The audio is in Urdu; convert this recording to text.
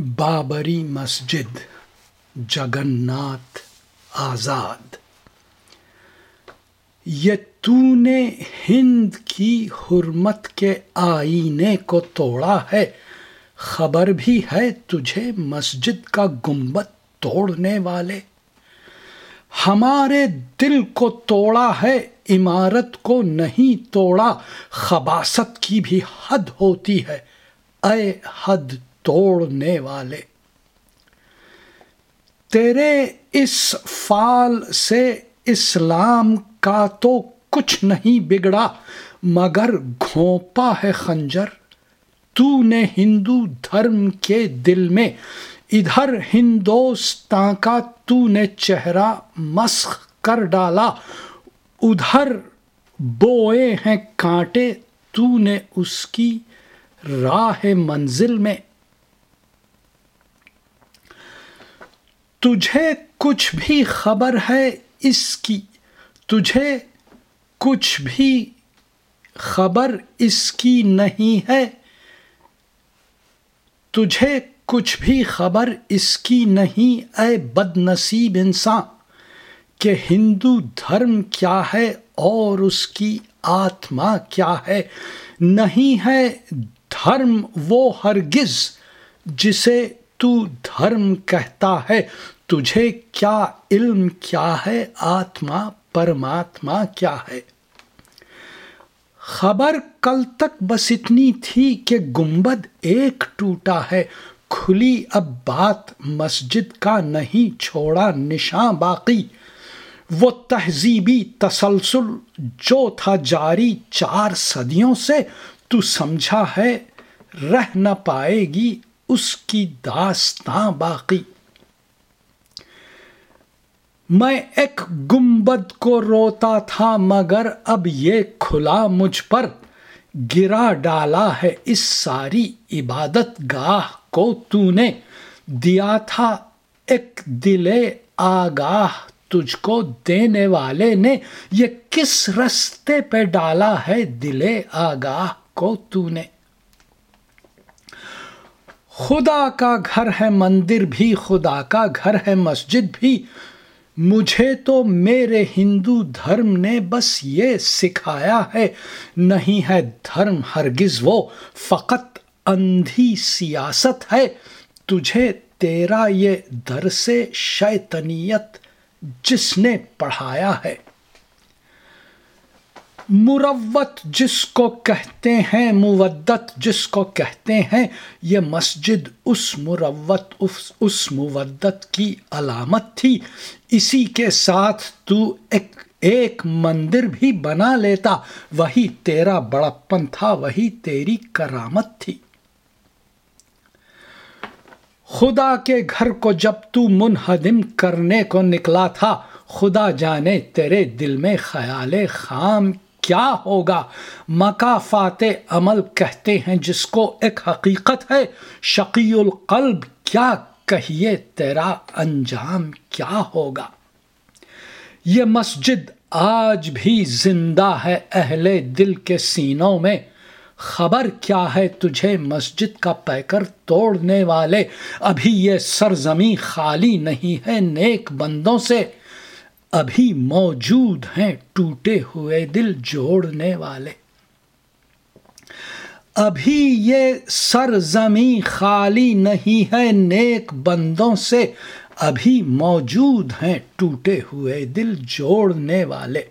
بابری مسجد جگن ناتھ آزاد۔ یہ تو نے ہند کی حرمت کے آئینے کو توڑا ہے، خبر بھی ہے تجھے مسجد کا گنبد توڑنے والے۔ ہمارے دل کو توڑا ہے، عمارت کو نہیں توڑا، خباست کی بھی حد ہوتی ہے۔ اے حد توڑنے والے۔ تیرے اس فال سے اسلام کا تو کچھ نہیں بگڑا، مگر گھونپا ہے خنجر۔ تو نے ہندو دھرم کے دل میں، ادھر ہندوستان کا تو نے چہرہ مسخ کر ڈالا۔ ادھر بوئے ہیں کانٹے تو نے اس کی راہ منزل میں۔ تجھے کچھ بھی خبر ہے اس کی، تجھے کچھ بھی خبر اس کی نہیں ہے۔ تجھے کچھ بھی خبر اس کی نہیں، اے بد نصیب انسان، کہ ہندو دھرم کیا ہے اور اس کی آتما کیا ہے۔ نہیں ہے دھرم وہ ہرگز جسے تو دھرم کہتا ہے، تجھے کیا علم کیا ہے، آتما پرماتما کیا ہے؟ خبر کل تک بس اتنی تھی کہ گنبد ایک ٹوٹا ہے۔ کھلی اب بات مسجد کا نہیں، چھوڑا نشاں باقی۔ وہ تہذیبی تسلسل جو تھا جاری چار صدیوں سے، تو سمجھا ہے، رہ نہ پائے گی اس کی داستان باقی۔ میں ایک گنبد کو روتا تھا، مگر اب یہ کھلا مجھ پر۔ گرا ڈالا ہے اس ساری عبادت گاہ کو تو نے۔ دیا تھا ایک دل آگاہ تجھ کو دینے والے نے۔ یہ کس رستے پہ ڈالا ہے دل آگاہ کو تو نے؟ خدا کا گھر ہے، مندر بھی، خدا کا گھر ہے، مسجد بھی۔ مجھے تو میرے ہندو دھرم نے بس یہ سکھایا ہے، نہیں ہے دھرم ہرگز وہ، فقط اندھی سیاست ہے۔ تجھے تیرا یہ درس شیطنیت جس نے پڑھایا ہے۔ مروت جس کو کہتے ہیں، مودت جس کو کہتے ہیں، یہ مسجد اس مروت، اس مودت کی علامت تھی۔ اسی کے ساتھ تو ایک ایک مندر بھی بنا لیتا۔ وہی تیرا بڑپن تھا، وہی تیری کرامت تھی۔ خدا کے گھر کو جب تو منہدم کرنے کو نکلا تھا، خدا جانے تیرے دل میں خیال خام کیا ہوگا؟ مکافات عمل کہتے ہیں جس کو ایک حقیقت ہے شقی القلب کیا کہیے تیرا انجام کیا ہوگا؟ یہ مسجد آج بھی زندہ ہے اہل دل کے سینوں میں۔ خبر کیا ہے تجھے مسجد کا پیکر توڑنے والے؟ ابھی یہ سرزمین خالی نہیں ہے نیک بندوں سے۔ ابھی موجود ہیں ٹوٹے ہوئے دل جوڑنے والے۔ ابھی یہ سرزمیں خالی نہیں ہے نیک بندوں سے، ابھی موجود ہیں ٹوٹے ہوئے دل جوڑنے والے۔